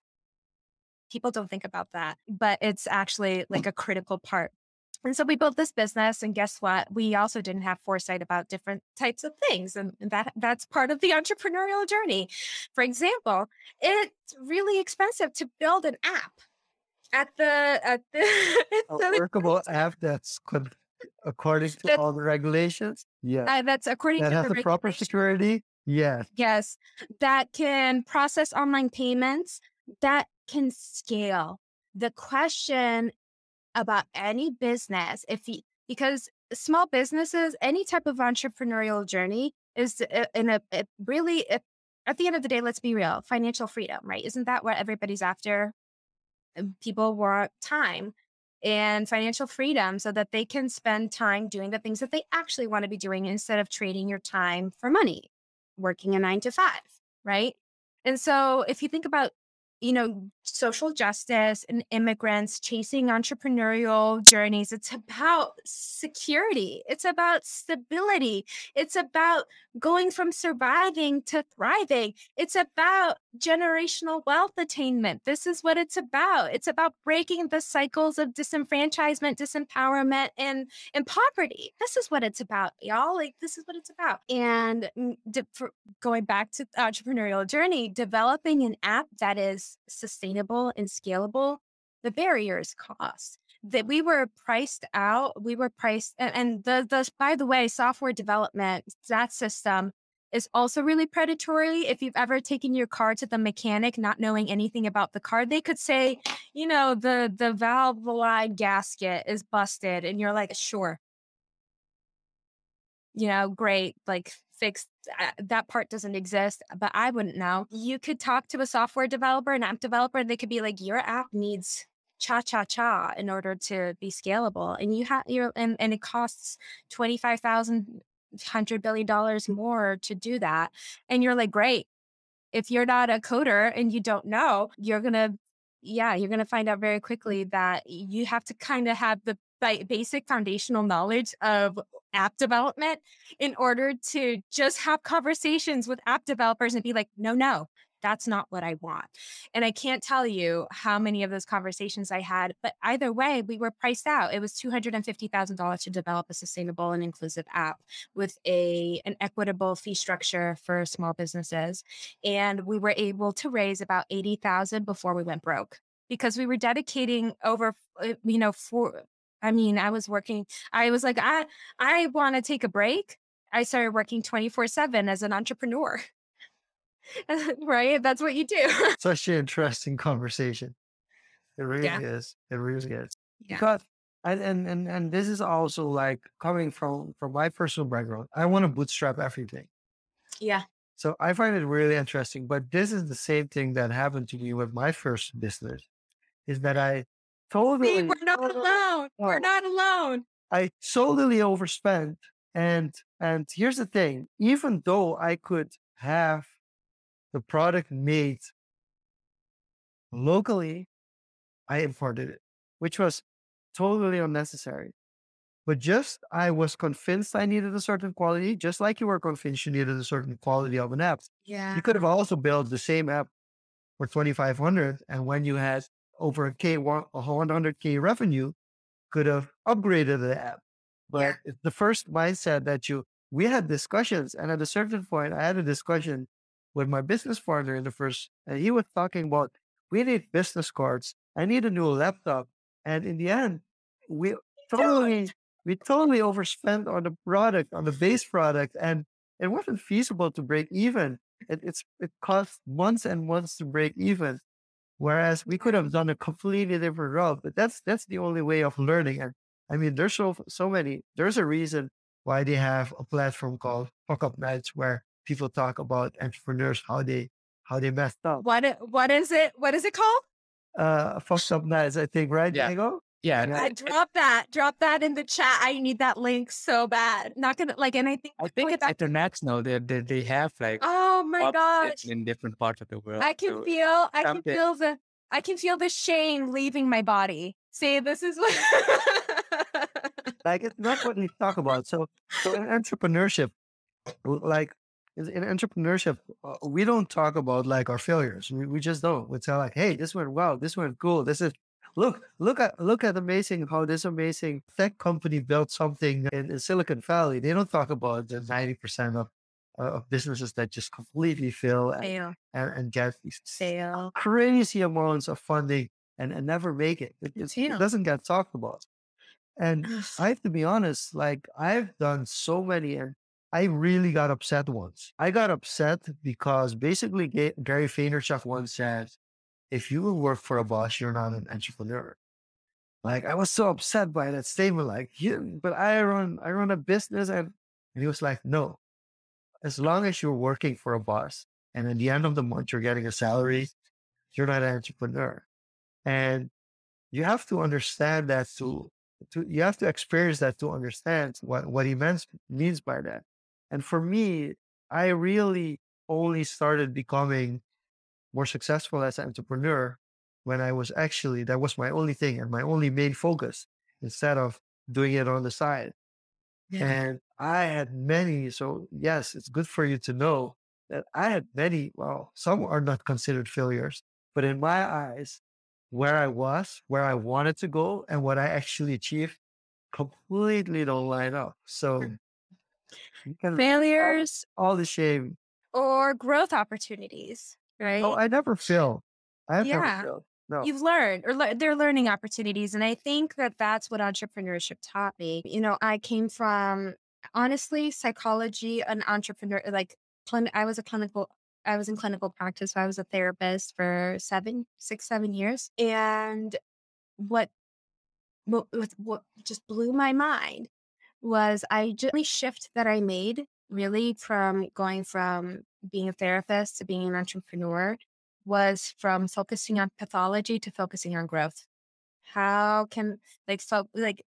People don't think about that, but it's actually like a critical part. And so we built this business, and guess what? We also didn't have foresight about different types of things, and that that's part of the entrepreneurial journey. For example, it's really expensive to build an app at the at the, [laughs] A workable app that's according to That- all the regulations. Yeah. Uh, that's according That to has the the proper security. Yes, Yes, that can process online payments, that can scale. The question about any business, if you, because small businesses, any type of entrepreneurial journey is uh, in a, really, at the end of the day, let's be real, financial freedom, right? Isn't that what everybody's after? People want time and financial freedom so that they can spend time doing the things that they actually want to be doing instead of trading your time for money working a nine to five, right? And so if you think about, you know, social justice and immigrants chasing entrepreneurial journeys, it's about security, it's about stability, it's about going from surviving to thriving, it's about generational wealth attainment. This is what it's about. It's about breaking the cycles of disenfranchisement, disempowerment, and and poverty. This is what it's about, y'all. Like this is what it's about. And mm, de- going back to entrepreneurial journey, developing an app that is sustainable and scalable, the barrier is cost. That we were priced out. We were priced, and, and the the by the way, software development that system is also really predatory. If you've ever taken your car to the mechanic not knowing anything about the car, they could say, you know, the the valve line gasket is busted, and you're like, sure, you know, great, like fixed uh, that part doesn't exist, but I wouldn't know. You could talk to a software developer, an app developer, and they could be like, your app needs cha cha cha in order to be scalable, and you have your and, and it costs twenty five thousand hundred billion dollars more to do that, and you're like, great. If you're not a coder and you don't know, you're gonna yeah, you're to find out very quickly that you have to kind of have the ba- basic foundational knowledge of app development in order to just have conversations with app developers and be like, no, no, that's not what I want. And I can't tell you how many of those conversations I had, but either way, we were priced out. It was $250,000 to develop a sustainable and inclusive app with a an equitable fee structure for small businesses. And we were able to raise about 80,000 before we went broke because we were dedicating over, uh, you know, for, I mean, I was working, I was like, I, I want to take a break. I started working 24 seven as an entrepreneur. [laughs] right? That's what you do. [laughs] Such an interesting conversation. It really Yeah. is. It really is. Yeah. Because and, and and and this is also like coming from from my personal background. I want to bootstrap everything. Yeah. So I find it really interesting. But this is the same thing that happened to me with my first business. Is that I totally See, we're not [laughs] alone. We're not alone. I totally overspent. And and here's the thing, even though I could have the product made locally, I imported it, which was totally unnecessary. But just I was convinced I needed a certain quality, just like you were convinced you needed a certain quality of an app. Yeah. You could have also built the same app for 2500 and when you had over a K, one- a 100K revenue, could have upgraded the app. But Yeah. it's the first mindset that you, we had discussions. And at a certain point, I had a discussion with my business partner in the first, and he was talking about, we need business cards. I need a new laptop. And in the end, we totally, we totally overspent on the product, on the base product. And it wasn't feasible to break even. It, it's, it cost months and months to break even. Whereas we could have done a completely different route, but that's that's the only way of learning. And I mean, there's so so many. There's a reason why they have a platform called Fuck Up Nights, where people talk about entrepreneurs how they how they messed up. What what is it? What is it called? Uh, Fuck Up Nights, I think, right, Yeah. Diego? Yeah, Yeah. I drop that. Drop that in the chat. I need that link so bad. Not gonna like and I think I think it's back- international. They, they they have like Oh my gosh. in, different parts of the world. I can so- feel I can feel the I can feel the shame leaving my body. See, this is what [laughs] Like it's not what we talk about. So so in entrepreneurship, like in in entrepreneurship, uh, we don't talk about like our failures. We, we just don't. We tell like, hey, this went well. This went cool. This is look look at look at amazing how this amazing tech company built something in, in Silicon Valley. They don't talk about the ninety percent of uh, of businesses that just completely fail and, fail, and, and get fail. crazy amounts of funding and, and never make it. It, it, it doesn't get talked about. And I have to be honest, like I've done so many and I really got upset once. I got upset because basically Ga- Gary Vaynerchuk once said, if you will work for a boss, you're not an entrepreneur. Like I was so upset by that statement. Like, you, but I run, I run a business and, and he was like, no, as long as you're working for a boss and at the end of the month, you're getting a salary, you're not an entrepreneur. And you have to understand that to, to you have to experience that to understand what, what he means means by that. And for me, I really only started becoming more successful as an entrepreneur when I was actually that was my only thing and my only main focus instead of doing it on the side. And I had many, so yes, it's good for you to know that I had many, well, some are not considered failures, but in my eyes, where I was, where I wanted to go, and what I actually achieved completely don't line up. So hmm. Failures all the shame. or growth opportunities, Oh, right? Oh, I never failed. I have Yeah. never failed. No. You've learned, or le- they're learning opportunities. And I think that that's what entrepreneurship taught me. You know, I came from honestly psychology, an entrepreneur, like clin- I was a clinical, I was in clinical practice. So I was a therapist for seven, six, seven years. And what, what, what, just blew my mind was I just shift that I made really from going from being a therapist to being an entrepreneur was from focusing on pathology to focusing on growth. How can like so like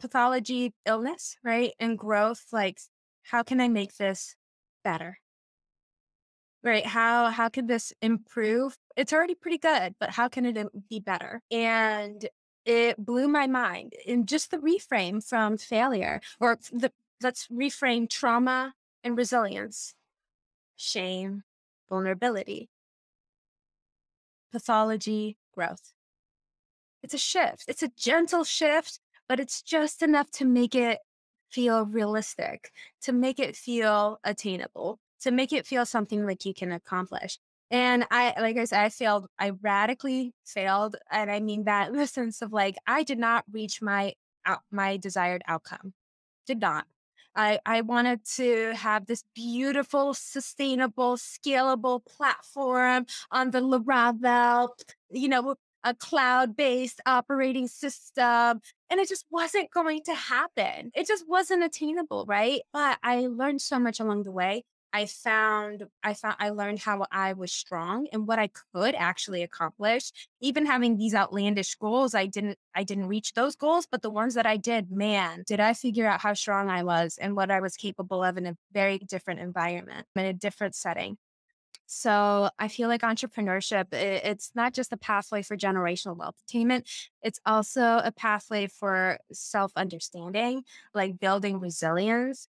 pathology illness, right? And growth, like how can I make this better? Right? How how can this improve? It's already pretty good, but how can it um, be better? And it blew my mind in just the reframe from failure or the let's reframe trauma and resilience, shame, vulnerability pathology, growth. It's a shift. It's a gentle shift, but it's just enough to make it feel realistic, to make it feel attainable, to make it feel something like you can accomplish. And I, like I said, I failed. I radically failed, and I mean that in the sense of like I did not reach my my desired outcome. Did not. I, I wanted to have this beautiful, sustainable, scalable platform on the Laravel. You know, a cloud based operating system. And it just wasn't going to happen. It just wasn't attainable, right? But I learned so much along the way. I found I found I learned how I was strong and what I could actually accomplish. Even having these outlandish goals, I didn't I didn't reach those goals, but the ones that I did, man, did I figure out how strong I was and what I was capable of in a very different environment, in a different setting. So I feel like entrepreneurship, it's not just a pathway for generational wealth attainment, it's also a pathway for self understanding, like building resilience.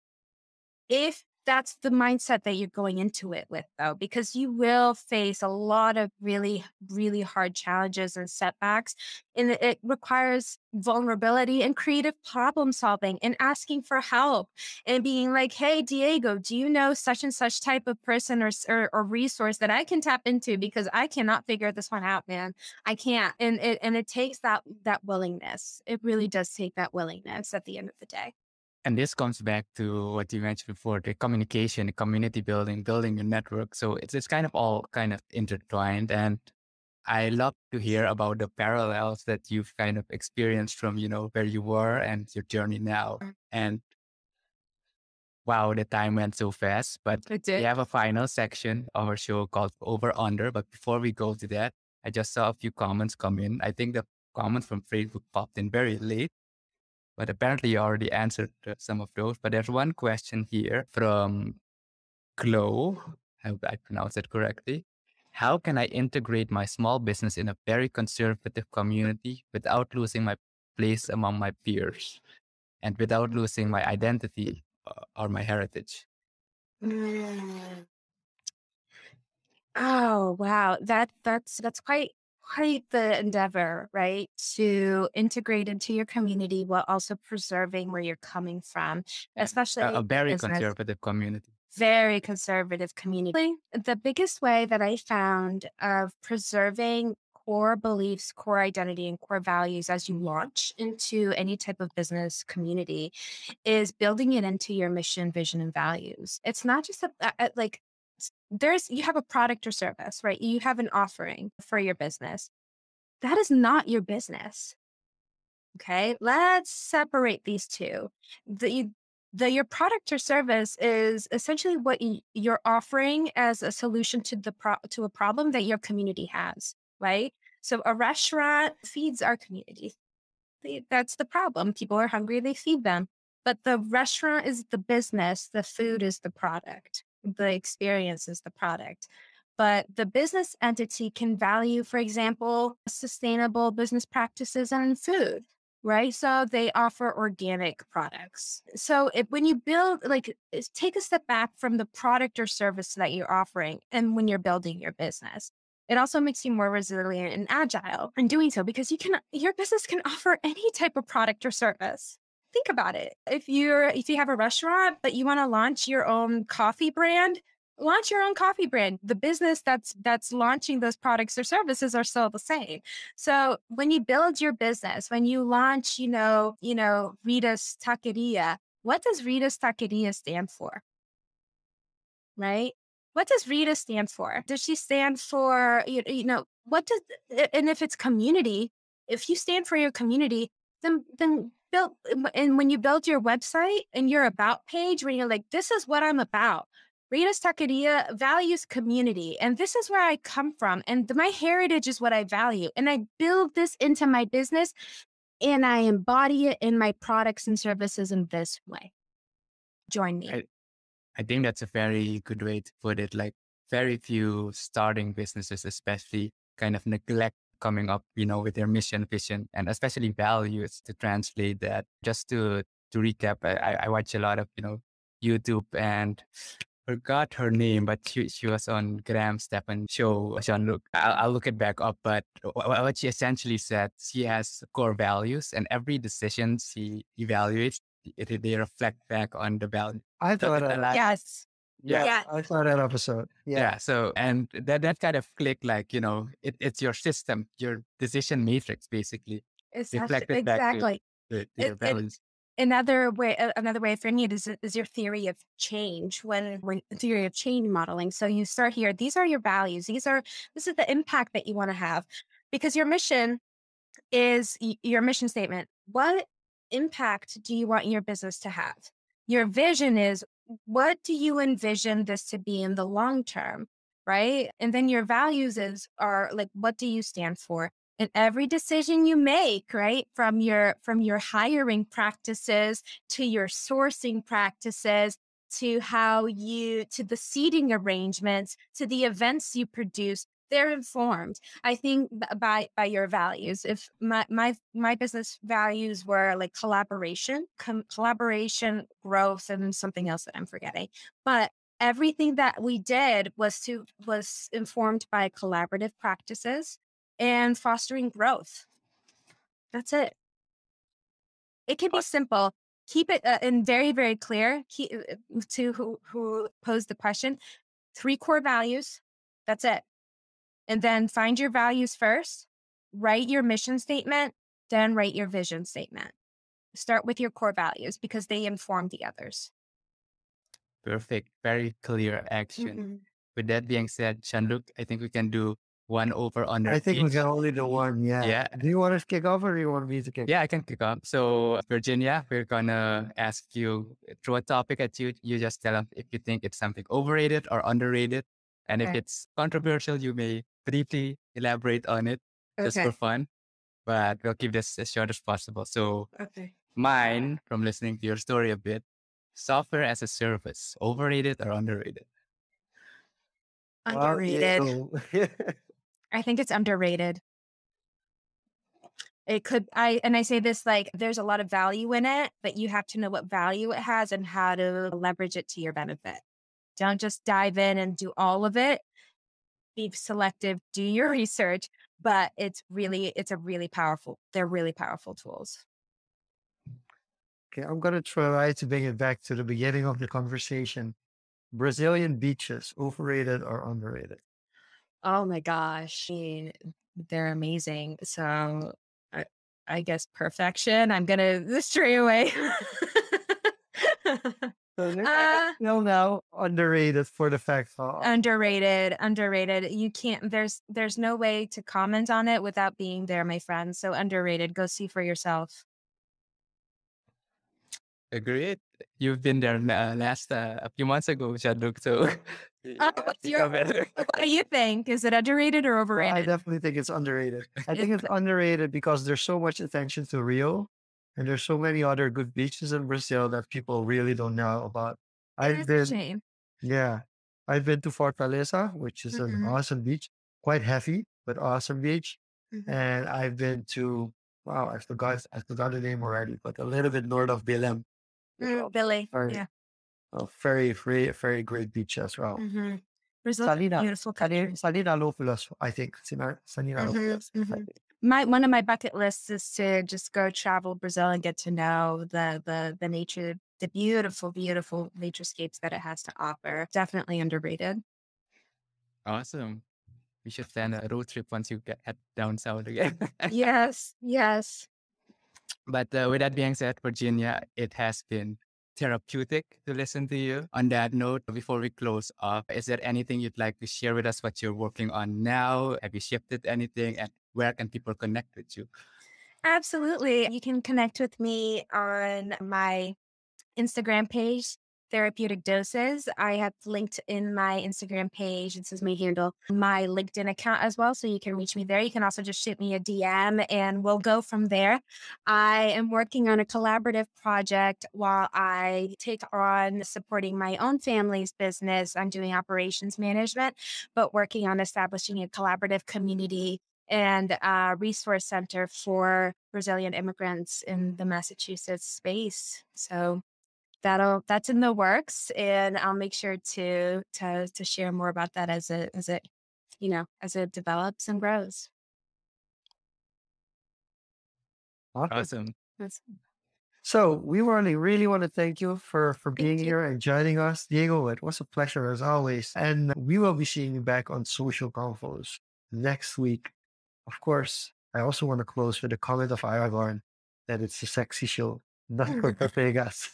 If that's the mindset that you're going into it with though because you will face a lot of really really hard challenges and setbacks and it requires vulnerability and creative problem solving and asking for help and being like hey diego do you know such and such type of person or, or, or resource that i can tap into? Because i cannot figure this one out man. I can't. And it and it takes that that willingness. It really does take that willingness at the end of the day and this comes back to what you mentioned before, the communication, the community building, building your network. So it's it's kind of all kind of intertwined. And I love to hear about the parallels that you've kind of experienced from, you know, where you were and your journey now. Mm. And wow, the time went so fast. But we have a final section of our show called Over Under. But before we go to that, I just saw a few comments come in. I think the comments from Facebook popped in very late but apparently you already answered some of those. But there's one question here from Glow. I hope I pronounced it correctly. How can I integrate my small business in a very conservative community without losing my place among my peers and without losing my identity uh, or my heritage? Mm. Oh wow, that that's that's quite quite the endeavor, right? To integrate into your community while also preserving where you're coming from, especially a, a very conservative community. Very conservative community. The biggest way that I found of preserving core beliefs, core identity, and core values as you launch into any type of business community is building it into your mission, vision, and values. It's not just a, a, like there's you have a product or service, right? You have an offering for your business. That is not your business. Okay, let's separate these two. The the your product or service is essentially what you, you're offering as a solution to the pro, to a problem that your community has, right? So a restaurant feeds our community. That's the problem. People are hungry, they feed them. But the restaurant is the business, the food is the product the experience is the product. But the business entity can value, for example, sustainable business practices and food, right? So they offer organic products. So if, when you build, like, take a step back from the product or service that you're offering and when you're building your business. It also makes you more resilient and agile in doing so because you can your business can offer any type of product or service think about it. If you're if you have a restaurant but you want to launch your own coffee brand, launch your own coffee brand. The business that's that's launching those products or services are still the same. So when you build your business, when you launch, you know, you know, Rita's Taqueria, what does Rita's Taqueria stand for? Right? What does Rita stand for? Does she stand for you, you know, what does and if it's community, if you stand for your community, then then build um, and when you build your website and your about page where you're like this is what i'm about Rita's Taqueria values community, and this is where I come from, and my heritage is what I value. And I build this into my business, and I embody it in my products and services in this way. Join me. I, I think that's a very good way to put it. Like, very few starting businesses, especially, kind of neglect coming up, you know, with their mission, vision, and especially values to translate that. Just to to recap, I, I watch a lot of you know YouTube and [sighs] forgot her name, but she, she was on Graham Stephan show. Sean, look, I'll, I'll look it back up. But what she essentially said, she has core values, and every decision she evaluates, it, they reflect back on the value. I thought, uh, yes, yeah, yeah. I saw that episode. Yeah. yeah. So, and that, that kind of click, like, you know, it, it's your system, your decision matrix, basically. It's reflected exactly. back to, to, your values. It, another way, another way of framing it is, is your theory of change when, when theory of change modeling. So you start here, these are your values. These are, this is the impact that you want to have. because your mission is your mission statement. What impact do you want your business to have? Your vision is what do you envision this to be in the long term? Right. And then your values is are like, what do you stand for? And every decision you make, right, from your from your hiring practices to your sourcing practices to how you to the seating arrangements to the events you produce they're informed i think by by your values. If my my my business values were like collaboration com- collaboration growth and something else that i'm forgetting. But everything that we did was to was informed by collaborative practices and fostering growth. That's it. It can be simple. Keep it uh, and very very clear keep, uh, to who who posed the question. Three core values that's it and then find your values first, write your mission statement, then write your vision statement. Start with your core values because they inform the others. Perfect. Very clear action. Mm-hmm. With that being said, Jean-Luc, I think we can do one over under. I think each. we can only do one. Yeah. Yeah. Do you want to kick off or do you want me to kick? Yeah, I can kick off. So Virginia, we're gonna ask you throw a topic at you. You just tell us if you think it's something overrated or underrated, and okay. if it's controversial, you may briefly elaborate on it just for fun, but we'll keep this as short as possible. So, okay. mine, from listening to your story a bit, software as a service, overrated or underrated? Underrated. [laughs] I think it's underrated. It could, I, and I say this like there's a lot of value in it, but you have to know what value it has and how to leverage it to your benefit. Don't just dive in and do all of it be selective, do your [laughs] research, but it's really, it's a really powerful, they're really powerful tools. Okay, I'm going to try to bring it back to the beginning of the conversation. Brazilian beaches, overrated or underrated? Oh my gosh. I mean, they're amazing. So I, I guess perfection. I'm going [laughs] to stray away. [laughs] Uh, no, no, underrated for the fact of underrated, underrated. You can't. There's there's no way to comment on it without being there, my friend. So underrated. Go see for yourself. Agreed. You've been there uh, last uh, a few months ago, Jean-Luc. So [laughs] uh, your, what do you think? Is it underrated or overrated? I definitely think it's underrated. I think it's underrated because there's so much attention to Rio and there's so many other good beaches in Brazil that people really don't know about. I've been, shame. yeah, I've been to Fortaleza, which is mm-hmm. an awesome beach, quite heavy, but awesome beach. Mm-hmm. And I've been to, wow, I forgot, I forgot the name already, but a little bit north of Belém. Mm, Billy, yeah. A very, very, very great beach as well. Mm-hmm. Brazil, Salina, beautiful country. Salinópolis, I think. Salina mm-hmm, mm-hmm my one of my bucket lists is to just go travel Brazil and get to know the the the nature, the beautiful, beautiful naturescapes that it has to offer. Definitely underrated. Awesome. We should [laughs] plan a road trip once you get head down south again. yes, yes. [laughs] But uh, with that being said, Virginia, it has been therapeutic to listen to you. On that note, before we close off, is there anything you'd like to share with us what you're working on now? Have you shifted anything? And where can people connect with you? Absolutely. You can connect with me on my Instagram page, Therapeutic Doses. I have linked in my Instagram page, it says my handle, my LinkedIn account as well. So you can reach me there. You can also just shoot me a DM and we'll go from there. I am working on a collaborative project while I take on supporting my own family's business. I'm doing operations management, but working on establishing a collaborative community and a resource center for Brazilian immigrants in the Massachusetts space. So that'll that's in the works, and I'll make sure to to to share more about that as it as it you know as it develops and grows. Awesome. awesome. So we really, really want to thank you for for being here and joining us, Diego. It was a pleasure as always, and we will be seeing you back on Social Confoes next week of course, I also want to close with a comment of Aragorn that it's a sexy show, [laughs] not for the Vegas.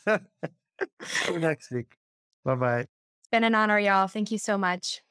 next week. Bye bye. It's been an honor, y'all. Thank you so much.